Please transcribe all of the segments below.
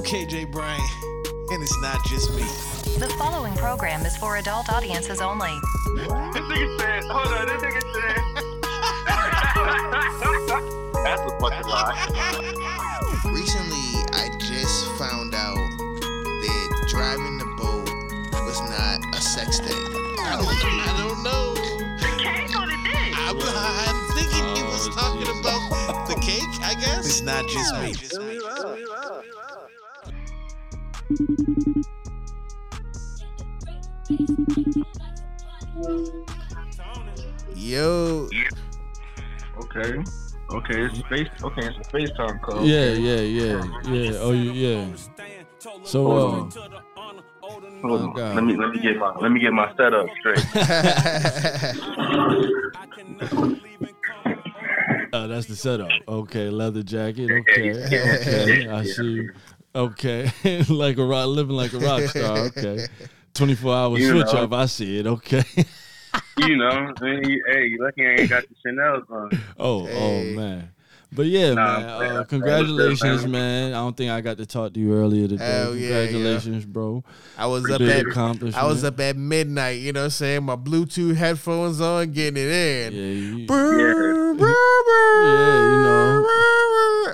I'm KJ Bryant, and it's not just me. The following program is for adult audiences only. This nigga said, hold on, this nigga said. That's a fucking lie. Recently, I just found out that driving the boat was not a sex thing. I don't, I don't know. I'm, I'm thinking he was Oh, talking jeez. about the cake, I guess. It's not just me. Yo, Okay. Okay, it's space. Okay, it's a FaceTime call. Yeah, yeah, yeah, yeah. Oh, you- yeah. So, uh, Hold Oh, on. God. Let me let me get my let me get my setup straight. uh, that's the setup. Okay, leather jacket. Okay, okay. I see. Okay, like a rock, living like a rock star. Okay, twenty four hour You switch know. up. I see it. Okay. you know, I you- hey, lucky I ain't got the Chanel's on. Oh, Hey. oh man. But yeah, Nah, man. man, Uh, congratulations, good, man. I don't think I got to talk to you earlier today. Hell yeah, yeah. congratulations, bro. I was up at. I was up at midnight. You know what I'm saying? My Bluetooth headphones on, getting it in. Yeah, you, Brr, Yeah. brr, brr, Yeah, you know.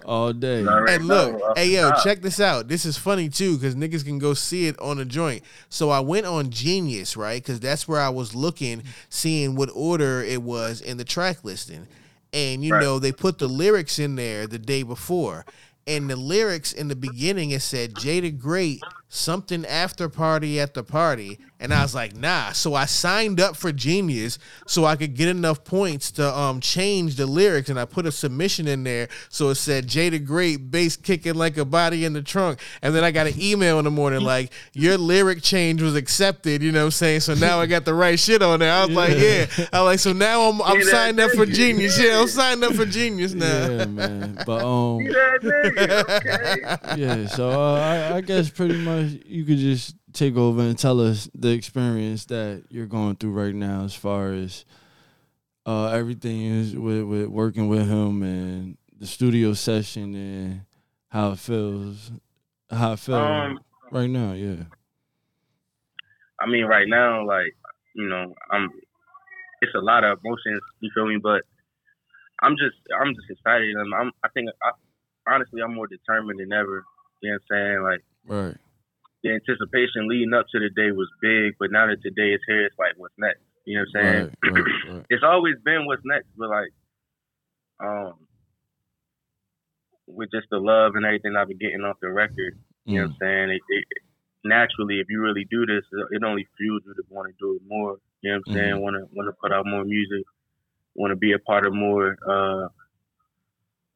Brr, brr. all day. All right. And look, hey yo, check this out. This is funny too, because niggas can go see it on a joint. So I went on Genius, right? Because that's where I was looking, seeing what order it was in the track listing. And you Right. know, they put the lyrics in there the day before. And the lyrics in the beginning it said Jay the Great, something after party at the party. And I was like, nah. So I signed up for Genius so I could get enough points to um change the lyrics. And I put a submission in there. So it said Jay the Great, bass kicking like a body in the trunk. And then I got an email in the morning like, your lyric change was accepted. You know what I'm saying? So now I got the right shit on there. I was like, Yeah. yeah. I like, so now I'm, I'm Yeah, signed up for. Genius. Yeah, I'm signed up for Genius now. Yeah, man. But um, That nigga, okay. yeah. So uh, I, I guess pretty much you could just take over and tell us the experience that you're going through right now, as far as uh, everything is with, with working with him and the studio session and how it feels, how it feels Um, right now. Yeah. I mean, right now, like you know, I'm. It's a lot of emotions. You feel me? But I'm just, I'm just excited. and I'm, I think, I, honestly, I'm more determined than ever. You know what I'm saying? Like Right. The anticipation leading up to the day was big, but now that today is here, it's like, what's next? You know what I'm saying? Right. Right. Right. it's always been what's next, but like, um, with just the love and everything I've been getting off the record, you know Mm. what I'm saying? It, it, naturally, if you really do this, it only fuels you to want to do it more. You know what I'm saying? Mhm. Want to want to put out more music, want to be a part of more uh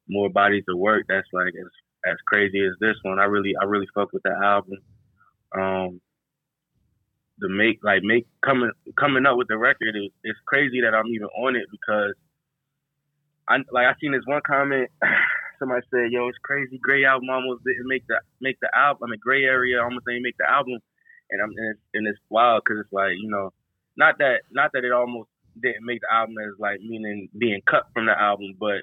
more bodies of work. That's like as as crazy as this one. I really I really fuck with the album. Um, the make like make coming coming up with the record is it's crazy that I'm even on it because I like I seen this one comment. Somebody said, "Yo, it's crazy. Gray album almost didn't make the make the album. I mean, Gray area almost didn't make the album." And I'm and it's, and it's wild because it's like you know, not that not that it almost didn't make the album as like meaning being cut from the album, but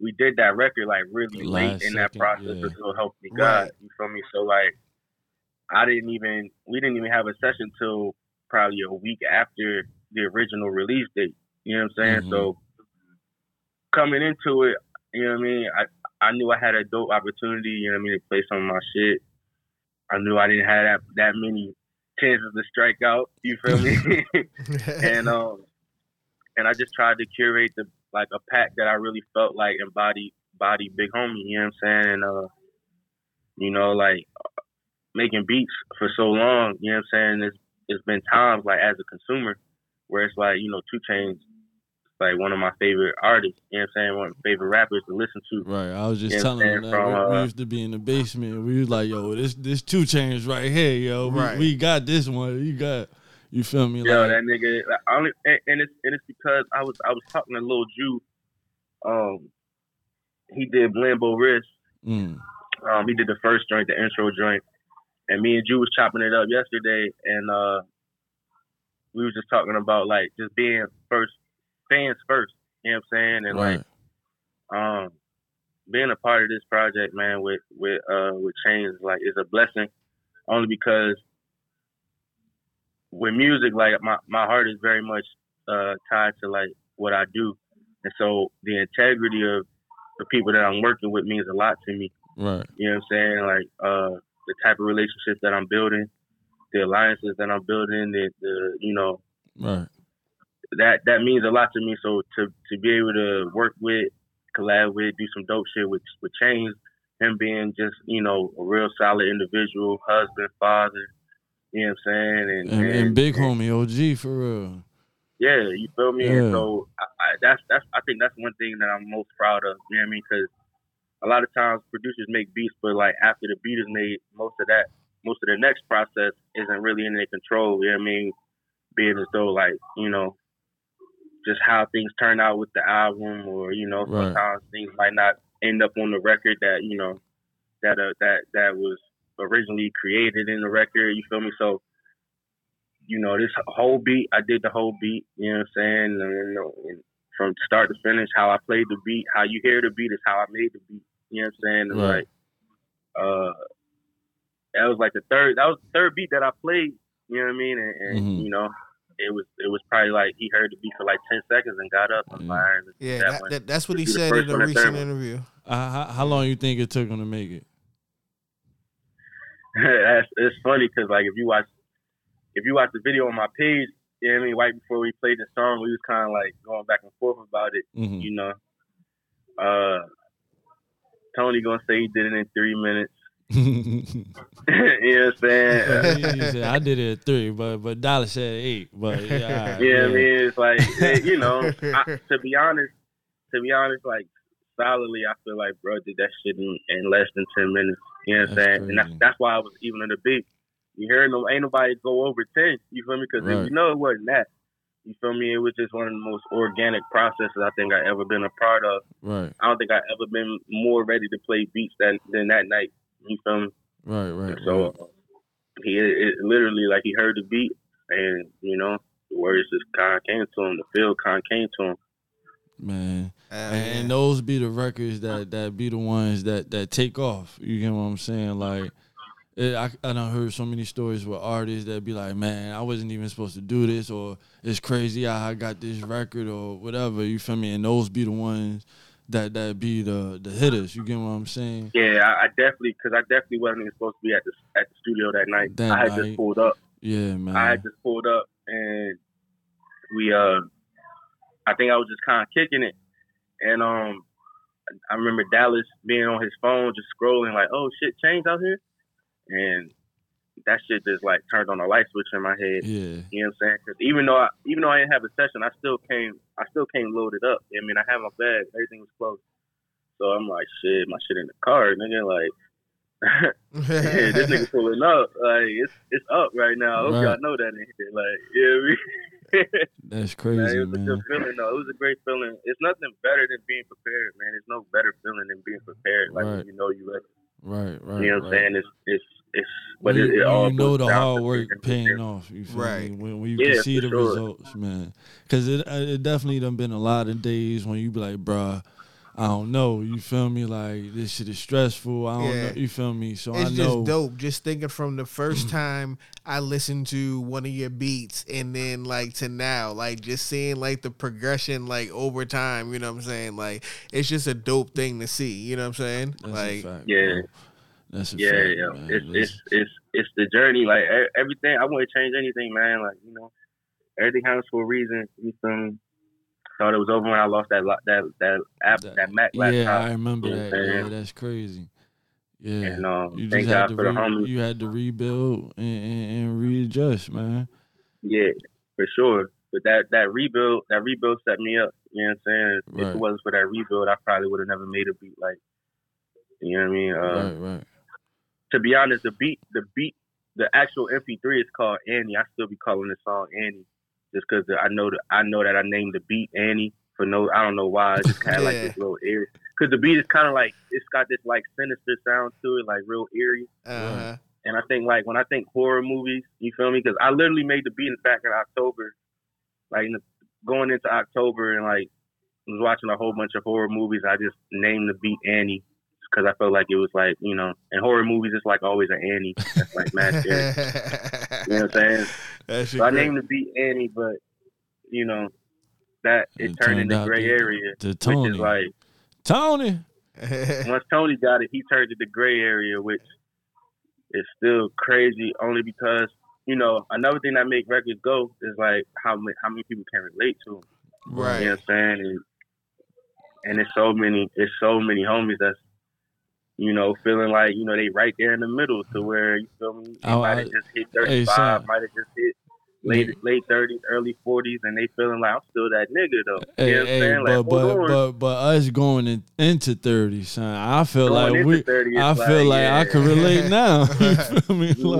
we did that record like really Last late in that process. yeah. So help me God. Right. You feel me? So like, I didn't even we didn't even have a session till probably a week after the original release date. You know what I'm saying? Mhm. So coming into it, you know what I mean. I I knew I had a dope opportunity. You know what I mean to play some of my shit. I knew I didn't have that that many chances to strike out. You feel me? and um, and I just tried to curate the like a pack that I really felt like embodied body big homie. You know what I'm saying? And uh, you know, like making beats for so long. You know what I'm saying? It's it's been times like as a consumer where it's like you know, 2 Chainz, like one of my favorite artists. You know what I'm saying? One of my favorite rappers to listen to. Right. I was just Yeah, telling man, them that from, we- we uh, used to be in the basement. We was like, yo, this this 2 Chainz right here, yo. We, Right. we got this one. You got you feel me? Yo, like, that nigga. Like, only and, and it's and it's because I was I was talking to Lil Ju. Um, he did Lambo Wrist. mm, Um, he did the first joint, the intro joint, and me and Ju was chopping it up yesterday, and uh, we was just talking about like just being first fans first. You know what I'm saying? And right. like, um, being a part of this project, man, with with uh with Chainz, like is a blessing, only because with music, like my my heart is very much uh tied to like what I do, and so the integrity of the people that I'm working with means a lot to me. Right. You know what I'm saying? Like uh the type of relationships that I'm building, the alliances that I'm building, the, the you know Right. that that means a lot to me. So to to be able to work with, collab with, do some dope shit with with Chainz, him being just you know a real solid individual, husband, father. You know what I'm saying? And And, and big homie OG for real. yeah, you feel me? Yeah. And so I, I, that's that's I think that's one thing that I'm most proud of. You know what I mean? Because a lot of times producers make beats, but like after the beat is made, most of that, most of the next process isn't really in their control. You know what I mean? Being as though like you know, just how things turn out with the album, or you know, Right. sometimes things might not end up on the record that you know that uh, that that was originally created in the record. You feel me? So you know, this whole beat, I did the whole beat, you know what I'm saying? And, you know, and from start to finish, how I played the beat, how you hear the beat is how I made the beat. You know what I'm saying? Right. like uh that was like the third that was the third beat that I played, you know what I mean? And, and Mhm. you know, it was it was probably like he heard the beat for like ten seconds and got up. I'm Yeah. like, all right, let's do Yeah, that that, that, that's what he Let's do the said in a one and third recent one. interview. Uh, how, how long you think it took him to make it? That's it's funny because like if you watch if you watch the video on my page, you know what I mean, right before we played the song, we was kind of like going back and forth about it. Mhm. you know. Uh, Tony gonna say he did it in three minutes. you know what I'm saying? He said, I did it at three, but but Dallas said eight. But yeah, right, yeah, I mean, it's like you know. I, to be honest, to be honest, like solidly, I feel like bro did that shit in, in less than ten minutes. You know what I'm saying? And that's that's why I was even in the beat. You hear no, ain't nobody go over ten. You feel me? Because Right. you know it wasn't that. You feel me? It was just one of the most organic processes I think I ever been a part of. right, I don't think I ever been more ready to play beats than than that night. You feel me? right, right. So right. uh, he it, literally like he heard the beat, and you know the words just kind of came to him. The feel kind of came to him. man. And, and those be the records that that be the ones that that take off. You get what I'm saying? Like, it, I I done heard so many stories with artists that be like, man, I wasn't even supposed to do this, or it's crazy how I got this record, or whatever. You feel me? And those be the ones that that be the the hitters. You get what I'm saying? Yeah, I, I definitely because I definitely wasn't even supposed to be at the at the studio that night. That I had night. just pulled up. Yeah, man. I had just pulled up, and we uh, I think I was just kind of kicking it, and um, I remember Dallas being on his phone just scrolling like, oh shit, Chainz out here, and that shit just like turned on a light switch in my head. yeah, You know what I'm saying? Cause even though I, even though I didn't have a session, I still came I still came loaded up. I mean, I had my bag, everything was closed. So I'm like, shit, my shit in the car, nigga. Like, yeah, this nigga pulling up. Like, it's it's up right now. I hope Right. y'all know that in here. Like, yeah, we, that's man, crazy, it was a good feeling though. It was a great feeling. It's nothing better than being prepared, man. There's no better feeling than being prepared. Like, Right. you know you ready. Right, right. You know what I'm saying? It's it's it's. When But you, it, it when all you know the hard work paying prepared. off. You feel Right. me? When, when you Yeah, can see the sure. results, man. Because it uh, it definitely done been a lot of days when you be like, bruh, I don't know. You feel me? Like this shit is stressful. I don't Yeah. know. You feel me? So it's I know. just dope. Just thinking from the first time I listened to one of your beats and then like to now, like just seeing like the progression like over time, you know what I'm saying? Like it's just a dope thing to see, you know what I'm saying? That's like a fact. Yeah. That's yeah, fact. yeah. man. It's, it's it's it's the journey. Like everything, I wouldn't change anything, man. Like you know, everything happens for a reason. You feel? Thought it was over when I lost that that that app That- that, Mac yeah, laptop. I remember you know that. Yeah, that's crazy. Yeah. And um, you just had God to re- homies. you had to rebuild and, and, and readjust, man. Yeah, for sure. But that that rebuild that rebuild set me up. You know what I'm saying? Right. If it wasn't for that rebuild, I probably would have never made a beat like. You know what I mean? Uh, right, right. To be honest, the beat, the beat, the actual MP3 is called Annie. I still be calling the song Annie, just because I know that I know that I named the beat Annie for no, I don't know why. It just kind of like this little eerie, because the beat is kind of like it's got this like sinister sound to it, like real eerie. uh And I think like when I think horror movies, you feel me? Because I literally made the beat back in October, like in the, going into October and like was watching a whole bunch of horror movies. I just named the beat Annie because I felt like it was like you know, in horror movies it's like always an Annie. That's like mad scary. You know what I'm saying? So I named the beat Annie, but you know that it, It turned turned into gray to- area, to which Tony. is like Tony. once Tony got it, he turned it to gray area, which is still crazy. Only because you know another thing that make records go is like how many how many people can relate to them. Right. You know what I'm saying? And, and it's so many, it's so many homies that's, you know, feeling like, you know, they right there in the middle to where, you feel me? They Oh, might I- have just hit hey, 35, son. might have just hit late late 30s, early 40s, and they feeling like, I'm still that nigga, though. Hey, know what I'm hey, saying? but Like, but, but but us going in, into thirty, son. I feel Going like we. 30, it's I feel like I yeah. can relate now. you feel me? Yeah,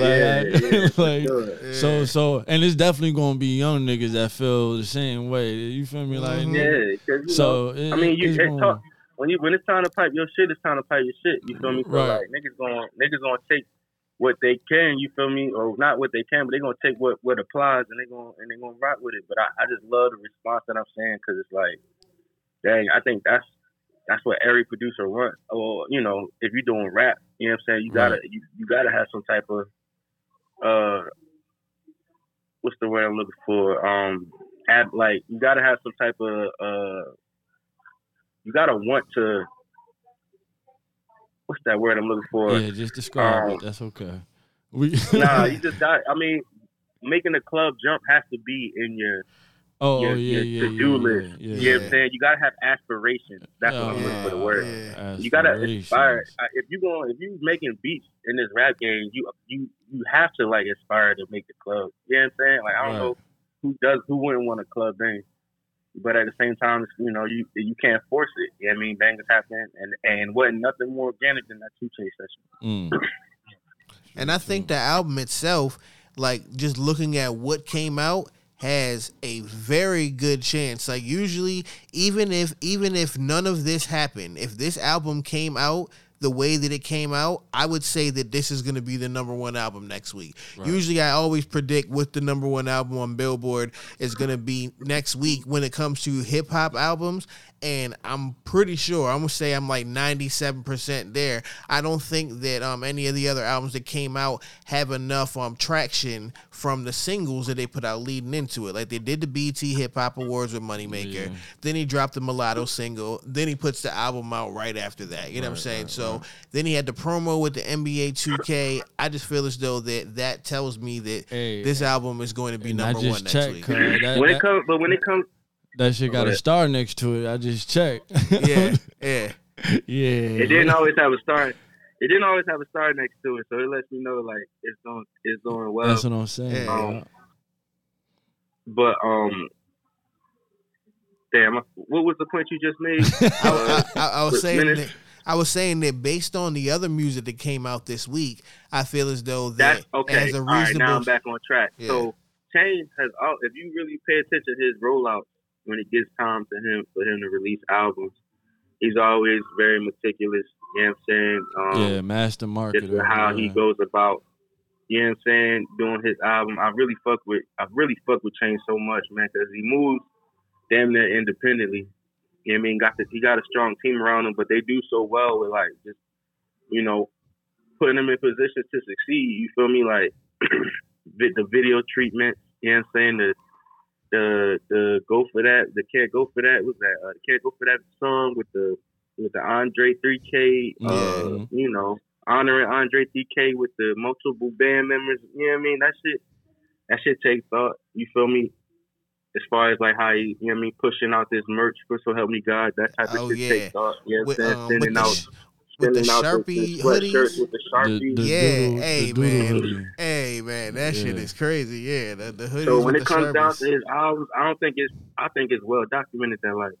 Like, yeah, like, yeah, I- yeah, like. So so, and it's definitely gonna be young niggas that feel the same way. You feel me? Like, Mhm. Yeah, 'cause, you so know, it- I mean, you it's it gonna- talk, when you when it's time to pipe your shit, it's time to pipe your shit. You feel me? So Right. like niggas gonna niggas gonna take what they can. You feel me? Or not what they can, but they gonna take what what applies and they gonna and they gonna rock with it. But I, I just love the response that I'm saying because it's like, dang, I think that's that's what every producer wants. Or you know, if you're doing rap, you know what I'm saying? You gotta you, you gotta have some type of uh, what's the word I'm looking for? Um, ab, like you gotta have some type of uh you gotta want to what's that word I'm looking for? yeah, just describe um, it. That's okay. We nah, you just got I mean, making the club jump has to be in your oh your, yeah your yeah to-do yeah, list. yeah, You yeah. know what I'm saying? You gotta have aspirations. That's what I'm Oh, looking for the word. yeah. You gotta inspire. If you going, if you're making beats in this rap game, you you you have to like aspire to make the club. You know what I'm saying? Like I don't Right. know who does who wouldn't want a club bang, but at the same time, you know, you you can't force it. You know what I mean? Bangers happen, and and wasn't nothing more organic than that 2 Chainz session. Mm. And I think the album itself, like just looking at what came out, has a very good chance. Like usually, even if even if none of this happened, if this album came out the way that it came out, I would say that this is going to be the number one album next week. Usually, I always predict what the number one album on Billboard is going to be next week when it comes to hip hop albums. And I'm pretty sure I'm gonna say I'm like 97% there. I don't think that um any of the other albums that came out have enough um traction from the singles that they put out leading into it. Like they did the BET Hip Hop Awards with Moneymaker. Yeah. Then he dropped the Mulatto single. Then he puts the album out right after that. You know what I'm saying? so then he had the promo with the NBA 2K. I just feel as though that that tells me that Hey, this album is going to be number just one next checked, week. cuz, that, when that, it comes, but when it comes, that shit got a star next to it. I just checked. Yeah, yeah. yeah. it didn't always have a star. It didn't always have a star next to it, so it lets me know like it's doing it's doing well. That's what I'm saying. Yeah. But um, damn, what was the point you just made? I, I, I, I was saying minute. that I was saying that based on the other music that came out this week, I feel as though that That's okay. as a All right, reasonable now I'm back on track. Yeah. So Chainz has all. If you really pay attention to his rollouts when it gets time to him for him to release albums, he's always very meticulous. You know what I'm saying? Um, yeah, master marketer. how he goes about. You know what I'm saying? Doing his album, I really fuck with. I really fuck with Chainz so much, man, because he moves damn near independently. You know what I mean? Got the, he got a strong team around him, but they do so well with like just you know putting him in positions to succeed. You feel me? Like the video treatment. You know what I'm saying? The the the go for that. The can't go for that. Was that uh, can't go for that song with the with the Andre 3K. Uh, You know, honoring Andre 3K with the multiple band members. You know what I mean? That shit. That shit takes thought. You feel me? As far as like how he, you know what I mean, pushing out this merch for So Help Me God, that type of Oh, shit yeah. takes thought. You know what I'm saying? um, Sending out with the Sharpie sweatshirts hoodies. with the Sharpie. The- the yeah, doodle- hey the man, hoodie. hey man, that shit is crazy. Yeah, the, the hoodies So when with it the comes down to his albums, I don't think it's I think it's well documented that like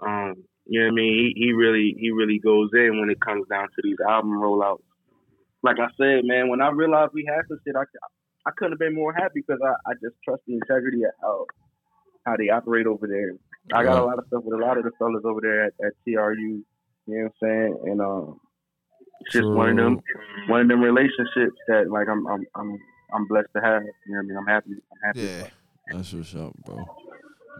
um you know what I mean he, he really he really goes in when it comes down to these album rollouts. Like I said, man, when I realized we had some shit, I, I couldn't have been more happy because I, I just trust the integrity of how how they operate over there. I got a lot of stuff with a lot of the fellas over there at, at TRU. You know what I'm saying? And um, it's just one of them one of them relationships that like I'm I'm I'm I'm blessed to have. You know what I mean? I'm happy. I'm happy. Yeah. That's what's up, bro.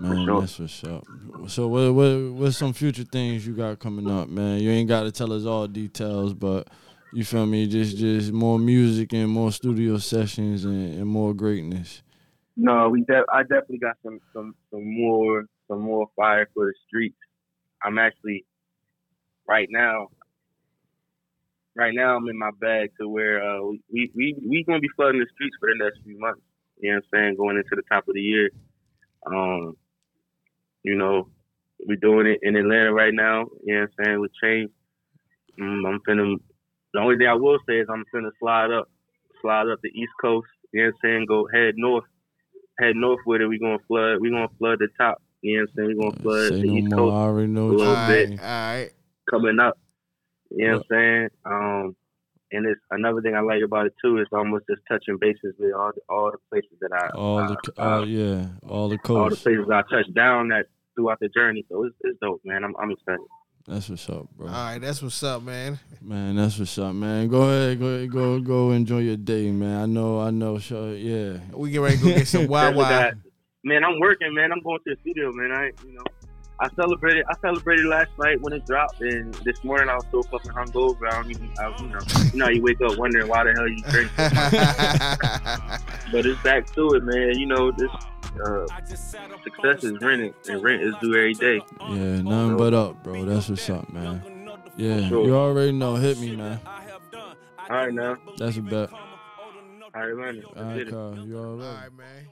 Man, sure. that's what's up. So what what what's some future things you got coming up, man? You ain't got to tell us all details, but you feel me? Just just more music and more studio sessions and, and more greatness. No, we de- I definitely got some some some more some more fire for the streets. I'm actually right now. Right now, I'm in my bag to where uh, we we we gonna be flooding the streets for the next few months. You know what I'm saying? Going into the top of the year. Um, you know, we're doing it in Atlanta right now. You know what I'm saying? With Chain. Mm, I'm finna. The only thing I will say is I'm finna slide up, slide up the East Coast. You know what I'm saying? Go head north, head north with it. We gonna flood. We gonna flood the top. You know what I'm saying? We gonna flood Say the no East more. Coast I already know a what little you All bit. mean. right, all right. Coming up. You know what I'm saying? Um, and it's another thing I like about it too is almost just touching bases with all the, all the places that I All the uh, uh, uh, yeah, all the coast. all the places I touched down that throughout the journey. So it's, it's dope, man. I'm I'm excited. That's what's up, bro. All right, that's what's up, man. Man, that's what's up, man. Go ahead, go ahead, go go enjoy your day, man. I know, I know. Sure, yeah. We get ready to go get some wild wild. Man, I'm working, man. I'm going to the studio, man. I you know. I celebrated. I celebrated last night when it dropped, and this morning I was so fucking hungover. I don't even. I, you know, you know, how you wake up wondering why the hell you drink. But it's back to it, man. You know, this uh, success is rented, and rent is due every day. Yeah, nothing but up, bro. That's what's up, man. Yeah, Sure. you already know. Hit me, man. All right, now. That's a bet. All right, man. All right, Carl. You all All right? right, man.